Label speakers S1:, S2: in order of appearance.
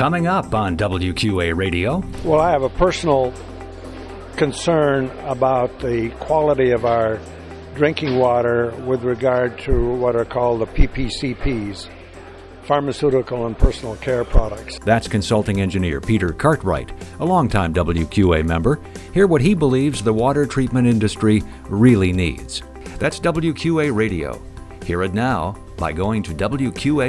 S1: Coming up on WQA Radio.
S2: Well, I have a personal concern about the quality of our drinking water with regard to what are called the PPCPs pharmaceutical and personal care products.
S1: That's consulting engineer Peter Cartwright, a longtime WQA member. Hear what he believes the water treatment industry really needs. That's WQA Radio. Hear it now by going to wqa.org/blog.